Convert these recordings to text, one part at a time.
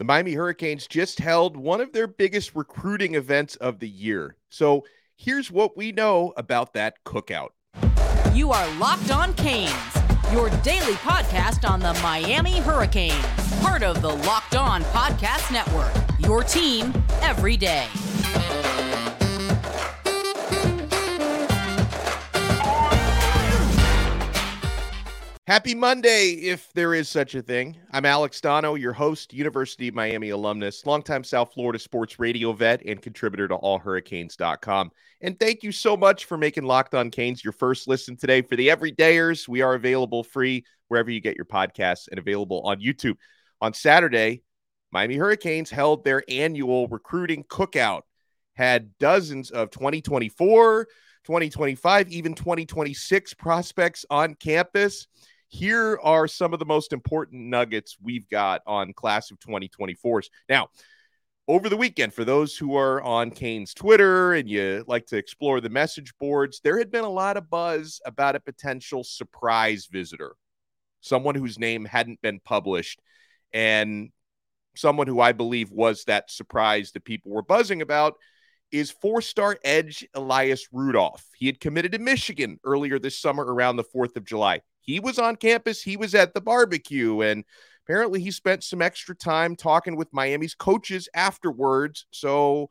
The Miami Hurricanes just held one of their biggest recruiting events of the year. So here's what we know about that cookout. You are Locked On Canes, your daily podcast on the Miami Hurricanes, part of the Locked On Podcast Network, your team every day. Happy Monday, if there is such a thing. I'm Alex Donno, your host, University of Miami alumnus, longtime South Florida sports radio vet, and contributor to allhurricanes.com. And thank you so much for making Locked On Canes your first listen today. For the everydayers, we are available free wherever you get your podcasts and available on YouTube. On Saturday, Miami Hurricanes held their annual recruiting cookout, had dozens of 2024, 2025, even 2026 prospects on campus here are some of the most important nuggets we've got on class of 2024s. Now, over the weekend, for those who are on Canes Twitter and you like to explore the message boards, there had been a lot of buzz about a potential surprise visitor, someone whose name hadn't been published, and someone who I believe was that surprise that people were buzzing about is four star edge Elias Rudolph. He had committed to Michigan earlier this summer around the 4th of July he was on campus, he was at the barbecue, and apparently he spent some extra time talking with Miami's coaches afterwards. So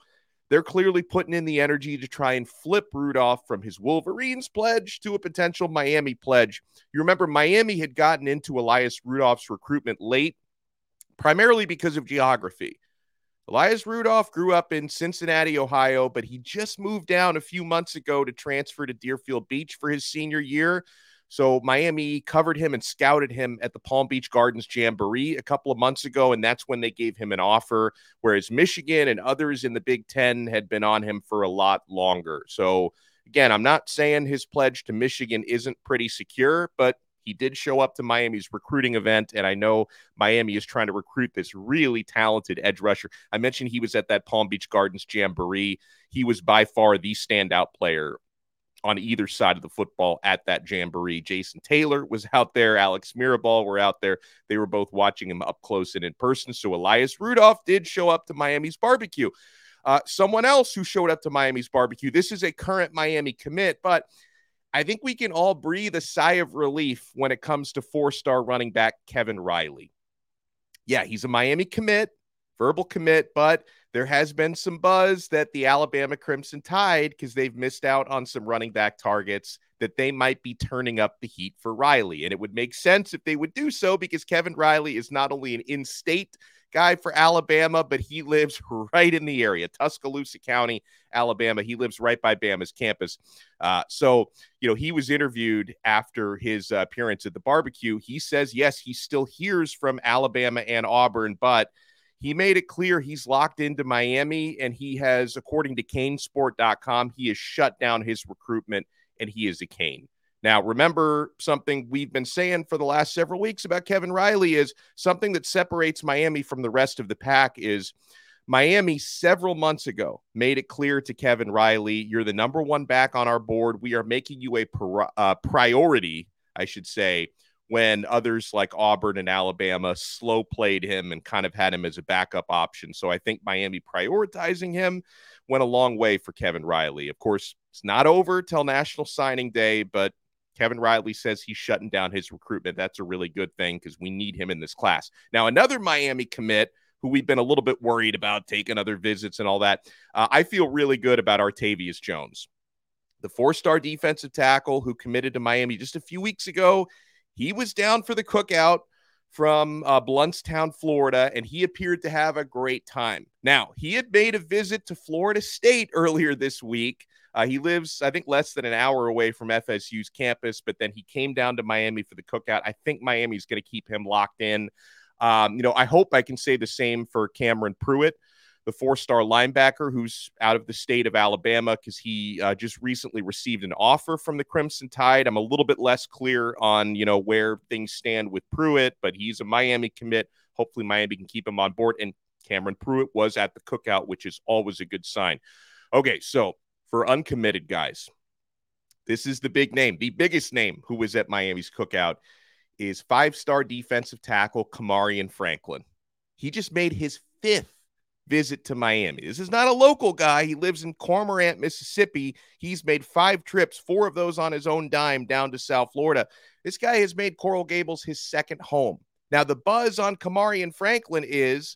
they're clearly putting in the energy to try and flip Rudolph from his Wolverines pledge to a potential Miami pledge. You remember Miami had gotten into Elias Rudolph's recruitment late, primarily because of geography. Elias Rudolph grew up in Cincinnati, Ohio, but he just moved down a few months ago to transfer to Deerfield Beach for his senior year. So Miami covered him and scouted him at the Palm Beach Gardens Jamboree a couple of months ago, and that's when they gave him an offer. Whereas Michigan and others in the Big Ten had been on him for a lot longer. So again, I'm not saying his pledge to Michigan isn't pretty secure, but he did show up to Miami's recruiting event, and I know Miami is trying to recruit this really talented edge rusher. I mentioned he was at that Palm Beach Gardens Jamboree. He was by far the standout player on either side of the football at that jamboree. Jason Taylor was out there, Alex Mirabal were out there. They were both watching him up close and in person. So Elias Rudolph did show up to Miami's barbecue. Uh, someone else who showed up to Miami's barbecue. This is a current Miami commit, but I think we can all breathe a sigh of relief when it comes to four star running back Kevin Riley. Yeah, he's a Miami commit, verbal commit, but there has been some buzz that the Alabama Crimson Tide, because they've missed out on some running back targets, that they might be turning up the heat for Riley. And it would make sense if they would do so because Kevin Riley is not only an in state guy for Alabama, but he lives right in the area, Tuscaloosa County, Alabama. He lives right by Bama's campus. Uh, so, you know, he was interviewed after his appearance at the barbecue. He says, yes, he still hears from Alabama and Auburn, but he made it clear he's locked into Miami and he has, according to canesport.com, he has shut down his recruitment and he is a Cane. Now, remember something we've been saying for the last several weeks about Kevin Riley is something that separates Miami from the rest of the pack is Miami several months ago made it clear to Kevin Riley, you're the number one back on our board. We are making you a uh, priority, I should say, when others like Auburn and Alabama slow played him and kind of had him as a backup option. So I think Miami prioritizing him went a long way for Kevin Riley. Of course, it's not over till National Signing Day, but Kevin Riley says he's shutting down his recruitment. That's a really good thing because we need him in this class. Now, another Miami commit who we've been a little bit worried about taking other visits and all that. Uh, I feel really good about Artavius Jones, the four star defensive tackle who committed to Miami just a few weeks ago. He was down for the cookout from uh, Blountstown, Florida, and he appeared to have a great time. Now, he had made a visit to Florida State earlier this week. Uh, he lives, I think, less than an hour away from FSU's campus, but then he came down to Miami for the cookout. I think Miami's going to keep him locked in. Um, you know, I hope I can say the same for Cameron Pruitt the four star linebacker who's out of the state of Alabama because he uh, just recently received an offer from the Crimson Tide. I'm a little bit less clear on, you know, where things stand with Pruitt, but he's a Miami commit. Hopefully, Miami can keep him on board. And Cameron Pruitt was at the cookout, which is always a good sign. Okay, so for uncommitted guys, this is the big name. The biggest name who was at Miami's cookout is five star defensive tackle Kamarion Franklin. He just made his fifth visit to Miami. This is not a local guy. He lives in Cormorant, Mississippi. He's made five trips, four of those on his own dime down to South Florida. This guy has made Coral Gables his second home. Now, the buzz on Kamarion Franklin is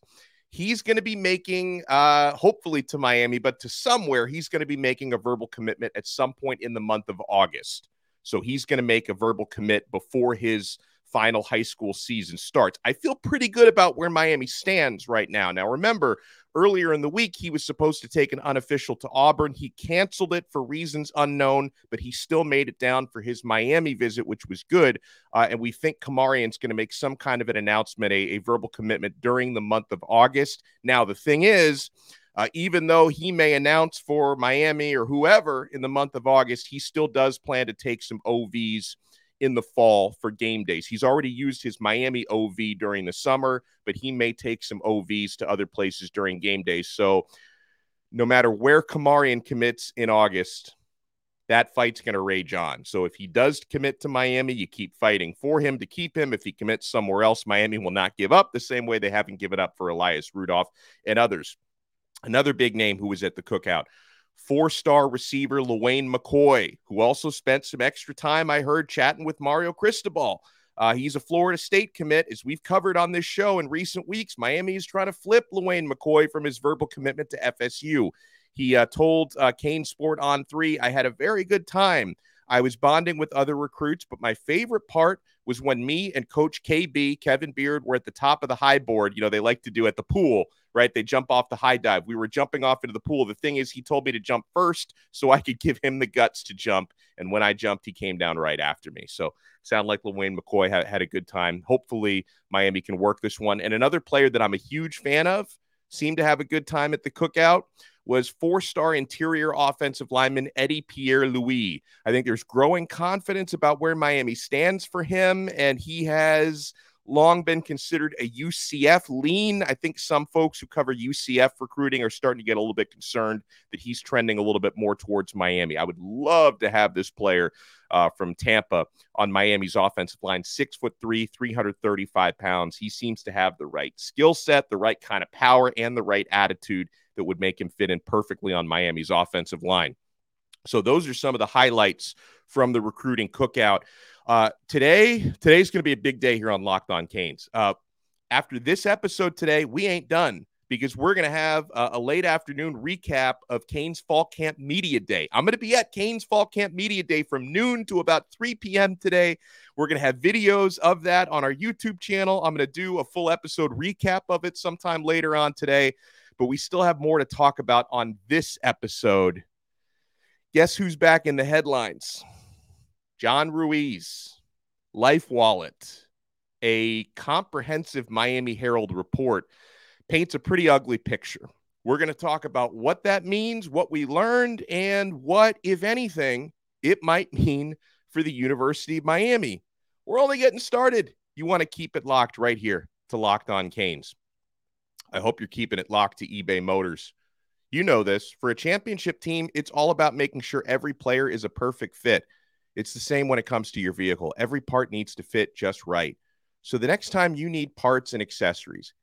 he's going to be making, uh, hopefully to Miami, but to somewhere, he's going to be making a verbal commitment at some point in the month of August. So he's going to make a verbal commit before his final high school season starts. I feel pretty good about where Miami stands right now. Now, remember, earlier in the week, he was supposed to take an unofficial to Auburn. He canceled it for reasons unknown, but he still made it down for his Miami visit, which was good. Uh, and we think Kamarion's going to make some kind of an announcement, a, a verbal commitment during the month of August. Now, the thing is, uh, even though he may announce for Miami or whoever in the month of August, he still does plan to take some OVs in the fall for game days. He's already used his Miami OV during the summer, but he may take some OVs to other places during game days. So no matter where Kamarion commits in August, that fight's going to rage on. So if he does commit to Miami, you keep fighting for him to keep him. If he commits somewhere else, Miami will not give up the same way they haven't given up for Elias Rudolph and others. Another big name who was at the cookout, four star receiver Lawayne McCoy, who also spent some extra time, I heard, chatting with Mario Cristobal. Uh, he's a Florida State commit, as we've covered on this show in recent weeks. Miami is trying to flip Lawayne McCoy from his verbal commitment to FSU. He uh, told uh, CaneSport on three, I had a very good time. I was bonding with other recruits, but my favorite part was when me and Coach KB, Kevin Beard, were at the top of the high board. You know, they like to do at the pool, right? They jump off the high dive. We were jumping off into the pool. The thing is, he told me to jump first so I could give him the guts to jump. And when I jumped, he came down right after me. So, sound like Lawayne McCoy had, had a good time. Hopefully, Miami can work this one. And another player that I'm a huge fan of seemed to have a good time at the cookout was four star interior offensive lineman Eddy Pierre-Louis. I think there's growing confidence about where Miami stands for him, and he has long been considered a UCF lean. I think some folks who cover UCF recruiting are starting to get a little bit concerned that he's trending a little bit more towards Miami. I would love to have this player uh, from Tampa on Miami's offensive line, six foot three, 335 pounds. He seems to have the right skill set, the right kind of power, and the right attitude that would make him fit in perfectly on Miami's offensive line. So those are some of the highlights from the recruiting cookout. Uh, today, today's going to be a big day here on Locked On Canes. Uh, after this episode today, we ain't done because we're going to have a, a, late afternoon recap of Canes Fall Camp Media Day. I'm going to be at Canes Fall Camp Media Day from noon to about 3 p.m. today. We're going to have videos of that on our YouTube channel. I'm going to do a full episode recap of it sometime later on today, but we still have more to talk about on this episode. Guess who's back in the headlines? John Ruiz, LifeWallet, a comprehensive Miami Herald report paints a pretty ugly picture. We're going to talk about what that means, what we learned, and what, if anything, it might mean for the University of Miami. We're only getting started. You want to keep it locked right here to Locked On Canes. I hope you're keeping it locked to eBay Motors. You know this. For a championship team, it's all about making sure every player is a perfect fit. It's the same when it comes to your vehicle. Every part needs to fit just right. So the next time you need parts and accessories,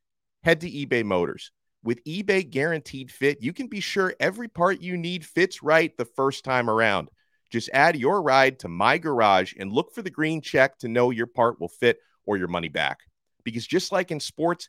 head to eBay Motors. With eBay Guaranteed Fit, you can be sure every part you need fits right the first time around. Just add your ride to My Garage and look for the green check to know your part will fit or your money back. Because just like in sports,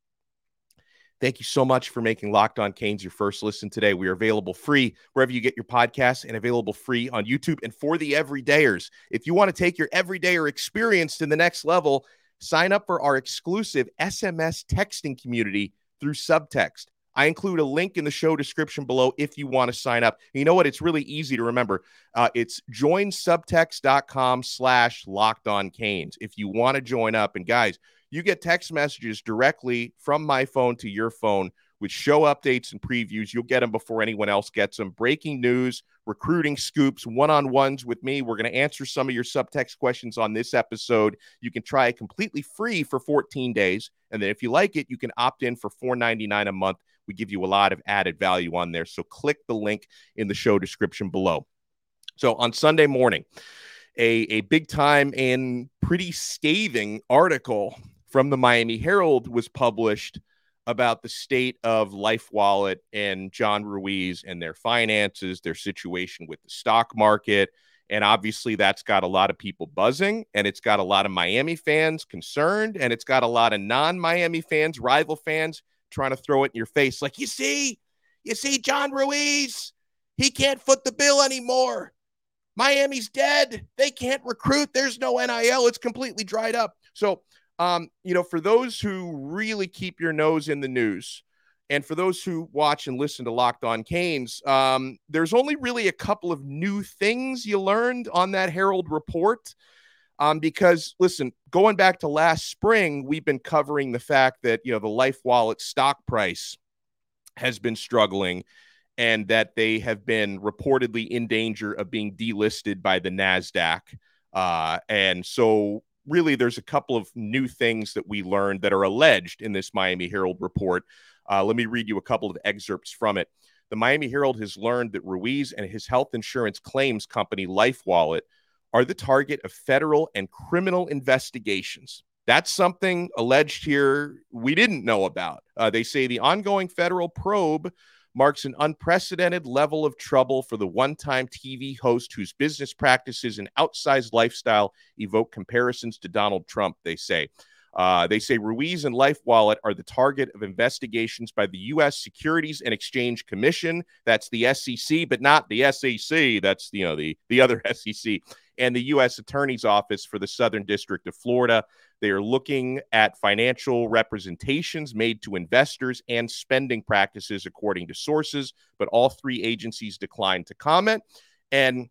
Thank you so much for making Locked On Canes your first listen today. We are available free wherever you get your podcasts and available free on YouTube. And for the everydayers, if you want to take your everydayer experience to the next level, sign up for our exclusive SMS texting community through Subtext. I include a link in the show description below if you want to sign up. And you know what? It's really easy to remember. Uh, it's joinsubtext.com slash locked on canes if you want to join up. And guys, you get text messages directly from my phone to your phone with show updates and previews. You'll get them before anyone else gets them. Breaking news, recruiting scoops, one on ones with me. We're going to answer some of your subtext questions on this episode. You can try it completely free for 14 days. And then if you like it, you can opt in for $4.99 a month. We give you a lot of added value on there. So click the link in the show description below. So on Sunday morning, a, a big time and pretty scathing article from the Miami Herald was published about the state of LifeWallet and John Ruiz and their finances, their situation with the stock market. And obviously, that's got a lot of people buzzing, and it's got a lot of Miami fans concerned, and it's got a lot of non Miami fans, rival fans trying to throw it in your face. Like, you see, you see, John Ruiz, he can't foot the bill anymore. Miami's dead. They can't recruit. There's no NIL. It's completely dried up. So, um, you know, for those who really keep your nose in the news, and for those who watch and listen to Locked On Canes, um, there's only really a couple of new things you learned on that Herald report. Um, because listen, going back to last spring, we've been covering the fact that you know the LifeWallet stock price has been struggling, and that they have been reportedly in danger of being delisted by the Nasdaq. Uh, and so really there's a couple of new things that we learned that are alleged in this Miami Herald report. Uh, let me read you a couple of excerpts from it. The Miami Herald has learned that Ruiz and his health insurance claims company LifeWallet are the target of federal and criminal investigations. That's something alleged here we didn't know about. Uh, they say the ongoing federal probe marks an unprecedented level of trouble for the one time TV host whose business practices and outsized lifestyle evoke comparisons to Donald Trump, they say. Uh, they say Ruiz and LifeWallet are the target of investigations by the U.S. Securities and Exchange Commission. That's the SEC, but not the SEC. That's you know the the other SEC and the U.S. Attorney's Office for the Southern District of Florida. They are looking at financial representations made to investors and spending practices, according to sources, but all three agencies declined to comment. And,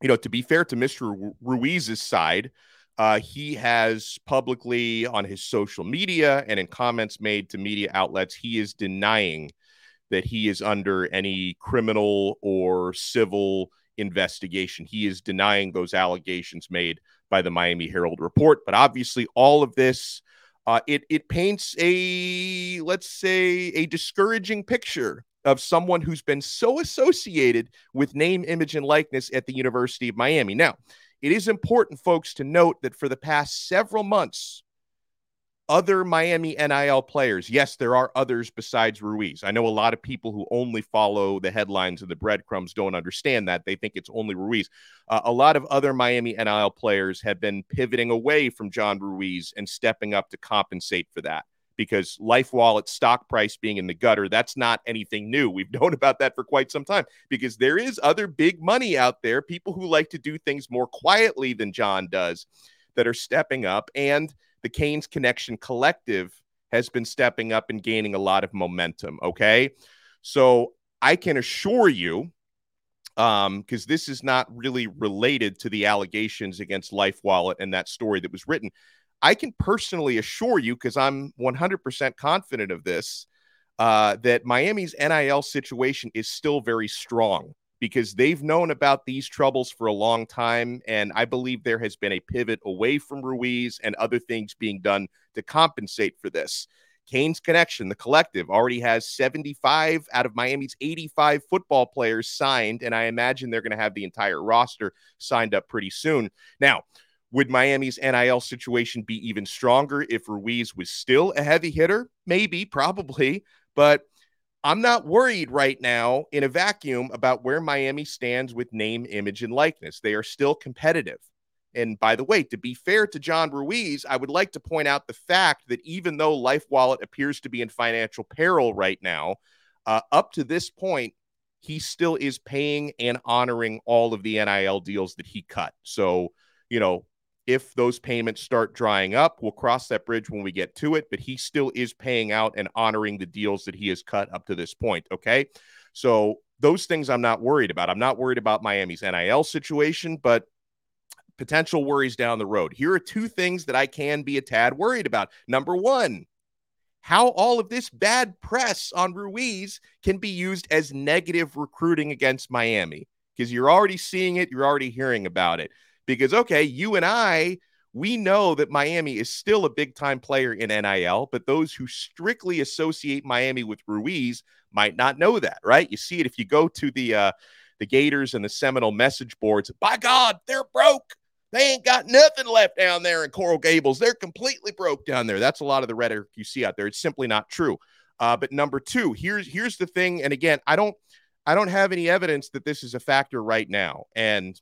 you know, to be fair to Mr. Ruiz's side, uh, he has publicly on his social media and in comments made to media outlets, he is denying that he is under any criminal or civil investigation. He is denying those allegations made by the Miami Herald report. But obviously, all of this uh, it it paints a let's say a discouraging picture of someone who's been so associated with name, image, and likeness at the University of Miami. Now, it is important, folks, to note that for the past several months, other Miami NIL players. Yes, there are others besides Ruiz. I know a lot of people who only follow the headlines and the breadcrumbs don't understand that. They think it's only Ruiz. Uh, a lot of other Miami NIL players have been pivoting away from John Ruiz and stepping up to compensate for that because LifeWallet stock price being in the gutter, that's not anything new. We've known about that for quite some time because there is other big money out there, people who like to do things more quietly than John does that are stepping up. And the Canes Connection Collective has been stepping up and gaining a lot of momentum. Okay. So I can assure you, um, because this is not really related to the allegations against LifeWallet and that story that was written. I can personally assure you, because I'm 100% confident of this, uh, that Miami's NIL situation is still very strong because they've known about these troubles for a long time. And I believe there has been a pivot away from Ruiz and other things being done to compensate for this. Canes Connection, the collective, already has 75 out of Miami's 85 football players signed. And I imagine they're going to have the entire roster signed up pretty soon. Now, would Miami's NIL situation be even stronger if Ruiz was still a heavy hitter? Maybe, probably. But I'm not worried right now in a vacuum about where Miami stands with name, image, and likeness. They are still competitive. And by the way, to be fair to John Ruiz, I would like to point out the fact that even though LifeWallet appears to be in financial peril right now, uh, up to this point, he still is paying and honoring all of the NIL deals that he cut. So, you know, if those payments start drying up, we'll cross that bridge when we get to it. But he still is paying out and honoring the deals that he has cut up to this point. Okay. So those things I'm not worried about. I'm not worried about Miami's NIL situation, but potential worries down the road. Here are two things that I can be a tad worried about. Number one, how all of this bad press on Ruiz can be used as negative recruiting against Miami because you're already seeing it, you're already hearing about it. Because, okay, you and I, we know that Miami is still a big time player in NIL, but those who strictly associate Miami with Ruiz might not know that, right? You see it if you go to the uh, the Gators and the Seminole message boards. By God, they're broke. They ain't got nothing left down there in Coral Gables. They're completely broke down there. That's a lot of the rhetoric you see out there. It's simply not true. Uh, but number two, here's here's the thing. And again, I don't I don't have any evidence that this is a factor right now. And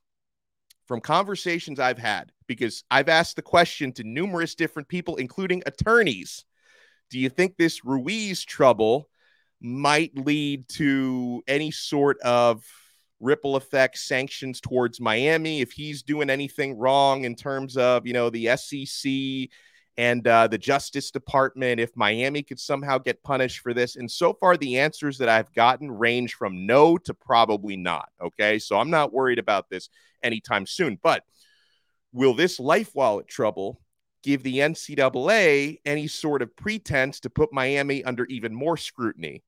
from conversations I've had, because I've asked the question to numerous different people, including attorneys, do you think this Ruiz trouble might lead to any sort of ripple effect sanctions towards Miami if he's doing anything wrong in terms of, you know, the SEC and uh, the Justice Department, if Miami could somehow get punished for this. And so far, the answers that I've gotten range from no to probably not. Okay. So I'm not worried about this anytime soon. But will this LifeWallet trouble give the NCAA any sort of pretense to put Miami under even more scrutiny?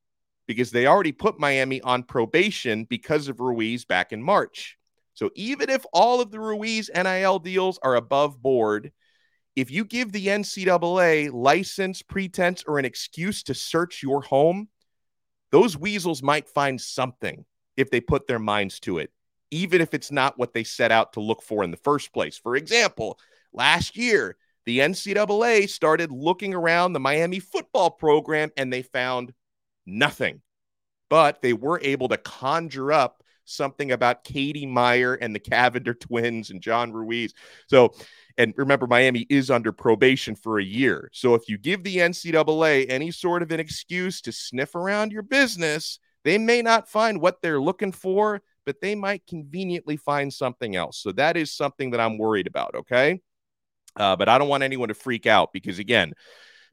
because they already put Miami on probation because of Ruiz back in March. So even if all of the Ruiz NIL deals are above board, if you give the NCAA license, pretense, or an excuse to search your home, those weasels might find something if they put their minds to it, even if it's not what they set out to look for in the first place. For example, last year, the NCAA started looking around the Miami football program and they found nothing. But they were able to conjure up something about Katie Meier and the Cavinder twins and John Ruiz. So, and remember, Miami is under probation for a year. So if you give the NCAA any sort of an excuse to sniff around your business, they may not find what they're looking for, but they might conveniently find something else. So that is something that I'm worried about. Okay. Uh, but I don't want anyone to freak out because, again,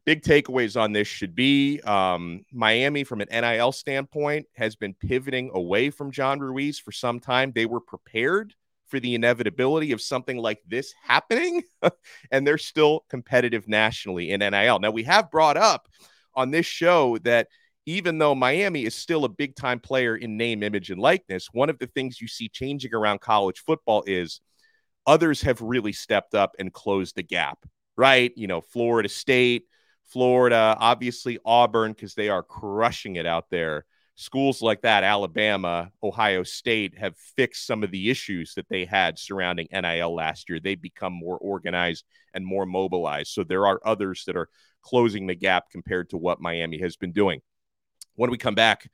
big takeaways on this should be um, Miami, from an NIL standpoint, has been pivoting away from John Ruiz for some time. They were prepared for the inevitability of something like this happening, and they're still competitive nationally in NIL. Now, we have brought up on this show that even though Miami is still a big time player in name, image, and likeness, one of the things you see changing around college football is others have really stepped up and closed the gap, right? You know, Florida State, Florida, obviously Auburn, because they are crushing it out there. Schools like that, Alabama, Ohio State, have fixed some of the issues that they had surrounding NIL last year. They've become more organized and more mobilized. So there are others that are closing the gap compared to what Miami has been doing. When we come back,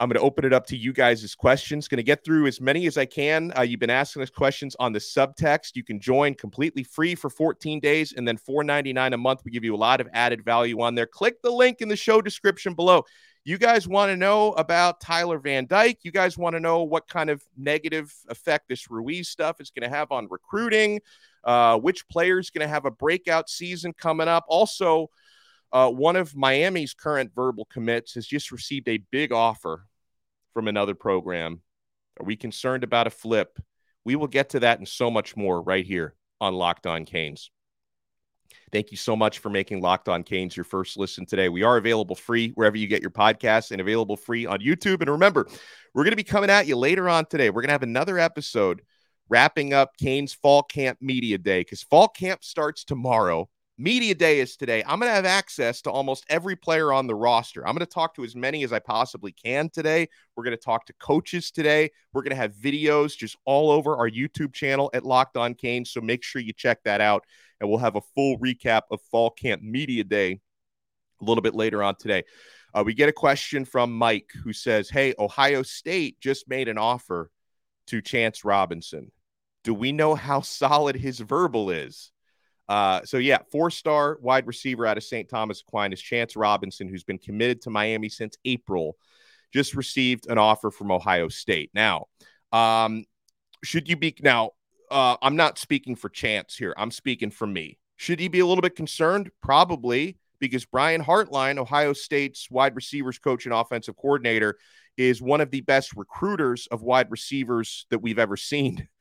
I'm going to open it up to you guys' questions. Going to get through as many as I can. Uh, you've been asking us questions on the subtext. You can join completely free for 14 days and then 4.99 a month. We give you a lot of added value on there. Click the link in the show description below. You guys want to know about Tyler Van Dyke. You guys want to know what kind of negative effect this Ruiz stuff is going to have on recruiting. Uh, which player is going to have a breakout season coming up? Also, uh, one of Miami's current verbal commits has just received a big offer from another program. Are we concerned about a flip? We will get to that and so much more right here on Locked On Canes. Thank you so much for making Locked On Canes your first listen today. We are available free wherever you get your podcasts and available free on YouTube. And remember, we're going to be coming at you later on today. We're going to have another episode wrapping up Canes Fall Camp Media Day because Fall Camp starts tomorrow. Media day is today. I'm going to have access to almost every player on the roster. I'm going to talk to as many as I possibly can today. We're going to talk to coaches today. We're going to have videos just all over our YouTube channel at Locked On Canes. So make sure you check that out. And we'll have a full recap of Fall Camp Media Day a little bit later on today. Uh, we get a question from Mike who says, Hey, Ohio State just made an offer to Chance Robinson. Do we know how solid his verbal is? Uh, so yeah, four-star wide receiver out of St. Thomas Aquinas, Chance Robinson, who's been committed to Miami since April, just received an offer from Ohio State. Now, um, should you be now? Uh, I'm not speaking for Chance here. I'm speaking for me. Should he be a little bit concerned? Probably, because Brian Hartline, Ohio State's wide receivers coach and offensive coordinator, is one of the best recruiters of wide receivers that we've ever seen.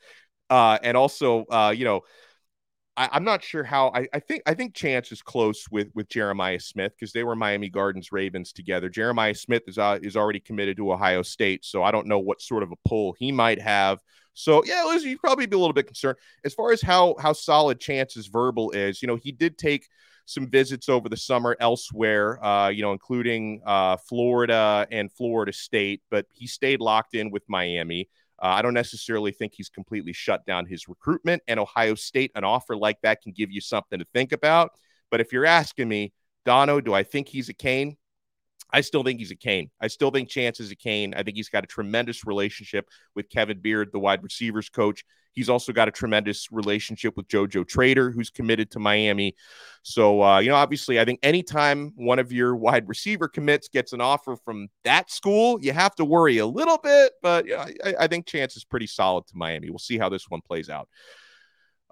Uh, and also, uh, you know, I, am not sure how. I, I, think I think Chance is close with with Jeremiah Smith because they were Miami Gardens Ravens together. Jeremiah Smith is uh, is already committed to Ohio State, so I don't know what sort of a pull he might have. So yeah, Liz, you'd probably be a little bit concerned as far as how how solid Chance's verbal is. You know, he did take some visits over the summer elsewhere, uh, you know, including uh, Florida and Florida State, but he stayed locked in with Miami. Uh, I don't necessarily think he's completely shut down his recruitment. And Ohio State, an offer like that can give you something to think about. But if you're asking me, Donno, do I think he's a Cane? I still think he's a Cane. I still think Chance is a Cane. I think he's got a tremendous relationship with Kevin Beard, the wide receivers coach. He's also got a tremendous relationship with JoJo Trader, who's committed to Miami. So, uh, you know, obviously, I think anytime one of your wide receiver commits gets an offer from that school, you have to worry a little bit. But yeah, I, I think Chance is pretty solid to Miami. We'll see how this one plays out.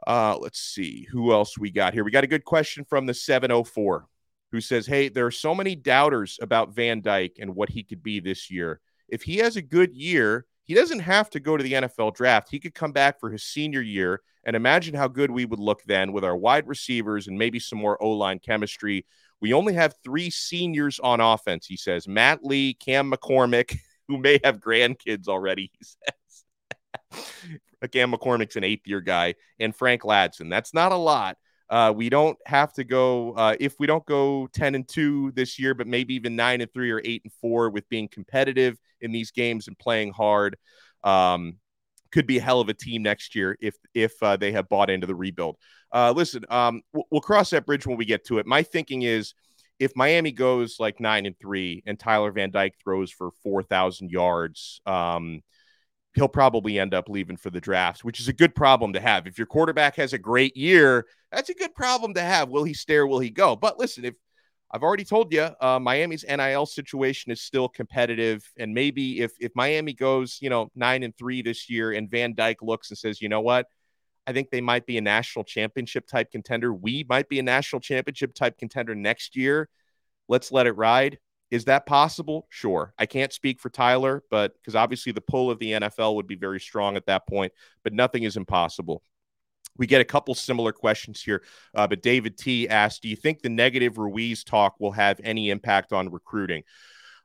Uh, let's see who else we got here. We got a good question from the 704 who says, Hey, there are so many doubters about Van Dyke and what he could be this year. If he has a good year, he doesn't have to go to the NFL draft. He could come back for his senior year and imagine how good we would look then with our wide receivers and maybe some more O line chemistry. We only have three seniors on offense, he says Matt Lee, Cam McCormick, who may have grandkids already, he says. Cam McCormick's an eighth year guy, and Frank Ladson. That's not a lot. Uh, we don't have to go uh, if we don't go 10 and 2 this year, but maybe even 9 and 3 or 8 and 4 with being competitive in these games and playing hard. Um, could be a hell of a team next year if if uh, they have bought into the rebuild. Uh, listen, um, we'll, we'll cross that bridge when we get to it. My thinking is if Miami goes like nine and three and Tyler Van Dyke throws for four thousand yards, um, he'll probably end up leaving for the draft, which is a good problem to have. If your quarterback has a great year, that's a good problem to have. Will he stay or will he go? But listen, if I've already told you, uh, Miami's NIL situation is still competitive, and maybe if if Miami goes, you know, nine and three this year, and Van Dyke looks and says, you know what, I think they might be a national championship type contender. We might be a national championship type contender next year. Let's let it ride. Is that possible? Sure. I can't speak for Tyler, but because obviously the pull of the NFL would be very strong at that point, but nothing is impossible. We get a couple similar questions here, uh, but David T asked, "Do you think the negative Ruiz talk will have any impact on recruiting?"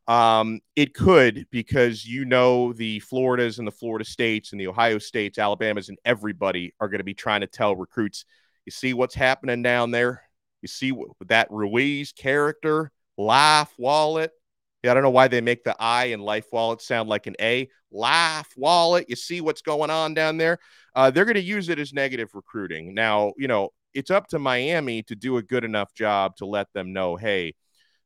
Um, it could because you know the Floridas and the Florida states and the Ohio states, Alabamas, and everybody are going to be trying to tell recruits, "You see what's happening down there? You see what, that Ruiz character." Life Wallet. Yeah, I don't know why they make the I in Life Wallet sound like an A. Life Wallet. You see what's going on down there? Uh, they're going to use it as negative recruiting. Now, you know, it's up to Miami to do a good enough job to let them know, hey,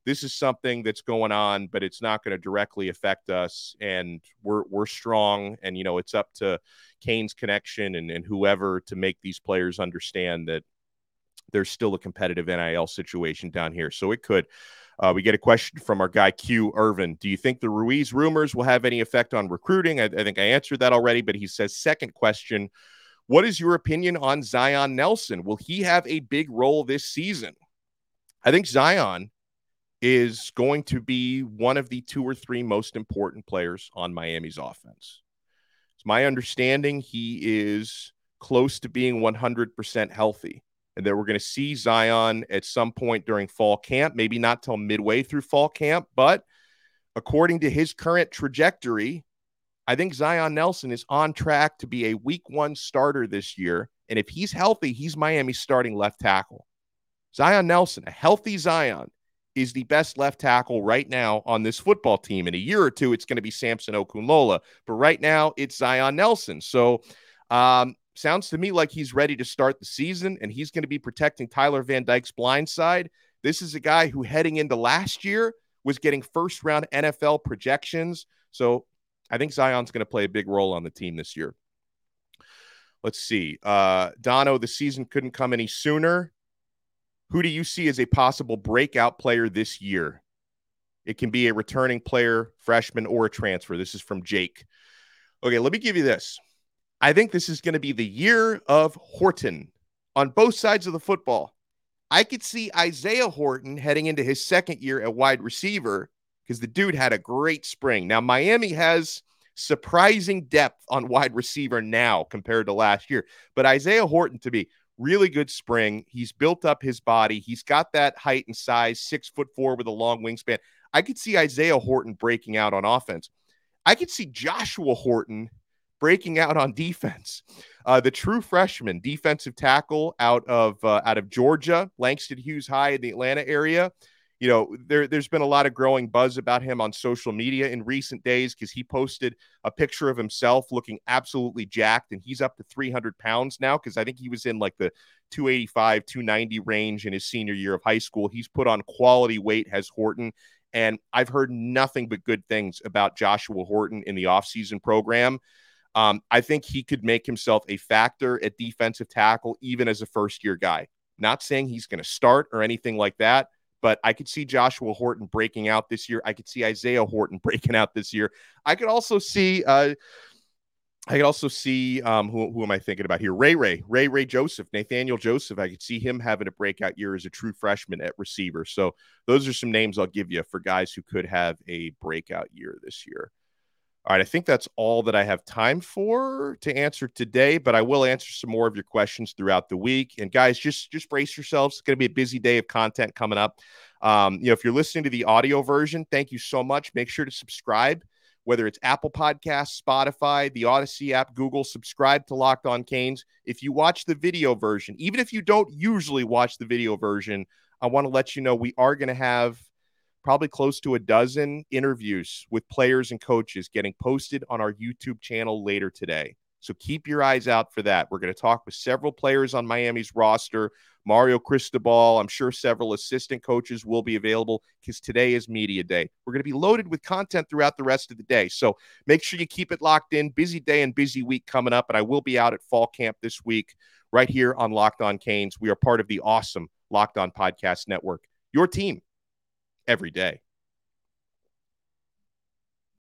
this is something that's going on, but it's not going to directly affect us, and we're we're strong. And you know, it's up to Canes connection and, and whoever to make these players understand that there's still a competitive NIL situation down here. So it could. Uh, we get a question from our guy Q Irvin. Do you think the Ruiz rumors will have any effect on recruiting? I, I think I answered that already, but he says, second question What is your opinion on Zion Nelson? Will he have a big role this season? I think Zion is going to be one of the two or three most important players on Miami's offense. It's my understanding he is close to being 100% healthy and that we're going to see Zion at some point during fall camp, maybe not till midway through fall camp, but according to his current trajectory, I think Zion Nelson is on track to be a week one starter this year. And if he's healthy, he's Miami's starting left tackle. Zion Nelson, a healthy Zion, is the best left tackle right now on this football team. In a year or two, it's going to be Samson Okunlola. But right now, it's Zion Nelson. So um, sounds to me like he's ready to start the season and he's going to be protecting Tyler Van Dyke's blind side. This is a guy who heading into last year was getting first round NFL projections. So I think Zion's going to play a big role on the team this year. Let's see. Uh, Donno, the season couldn't come any sooner. Who do you see as a possible breakout player this year? It can be a returning player, freshman, or a transfer. This is from Jake. Okay, let me give you this. I think this is going to be the year of Horton on both sides of the football. I could see Isaiah Horton heading into his second year at wide receiver because the dude had a great spring. Now, Miami has surprising depth on wide receiver now compared to last year, but Isaiah Horton to me, really good spring. He's built up his body. He's got that height and size, six foot four with a long wingspan. I could see Isaiah Horton breaking out on offense. I could see Joshua Horton breaking out on defense. Uh, the true freshman defensive tackle out of uh, out of Georgia, Langston Hughes High in the Atlanta area you know, there, there's been a lot of growing buzz about him on social media in recent days because he posted a picture of himself looking absolutely jacked, and he's up to 300 pounds now because I think he was in like the 285, 290 range in his senior year of high school. He's put on quality weight, has Horton. And I've heard nothing but good things about Joshua Horton in the offseason program. Um, I think he could make himself a factor at defensive tackle, even as a first year guy. Not saying he's going to start or anything like that but I could see Joshua Horton breaking out this year. I could see Isaiah Horton breaking out this year. I could also see. Uh, I could also see um, who, who am I thinking about here? Ray Ray, Ray Ray Joseph, Nathaniel Joseph. I could see him having a breakout year as a true freshman at receiver. So those are some names I'll give you for guys who could have a breakout year this year. All right, I think that's all that I have time for to answer today, but I will answer some more of your questions throughout the week. And guys, just just brace yourselves. It's going to be a busy day of content coming up. Um, you know, if you're listening to the audio version, thank you so much. Make sure to subscribe, whether it's Apple Podcasts, Spotify, the Odyssey app, Google. Subscribe to Locked On Canes. If you watch the video version, even if you don't usually watch the video version, I want to let you know we are going to have probably close to a dozen interviews with players and coaches getting posted on our YouTube channel later today. So keep your eyes out for that. We're going to talk with several players on Miami's roster. Mario Cristobal, I'm sure several assistant coaches will be available because today is media day. We're going to be loaded with content throughout the rest of the day. So make sure you keep it locked in. Busy day and busy week coming up. And I will be out at fall camp this week right here on Locked On Canes. We are part of the awesome Locked On Podcast Network. Your team every day.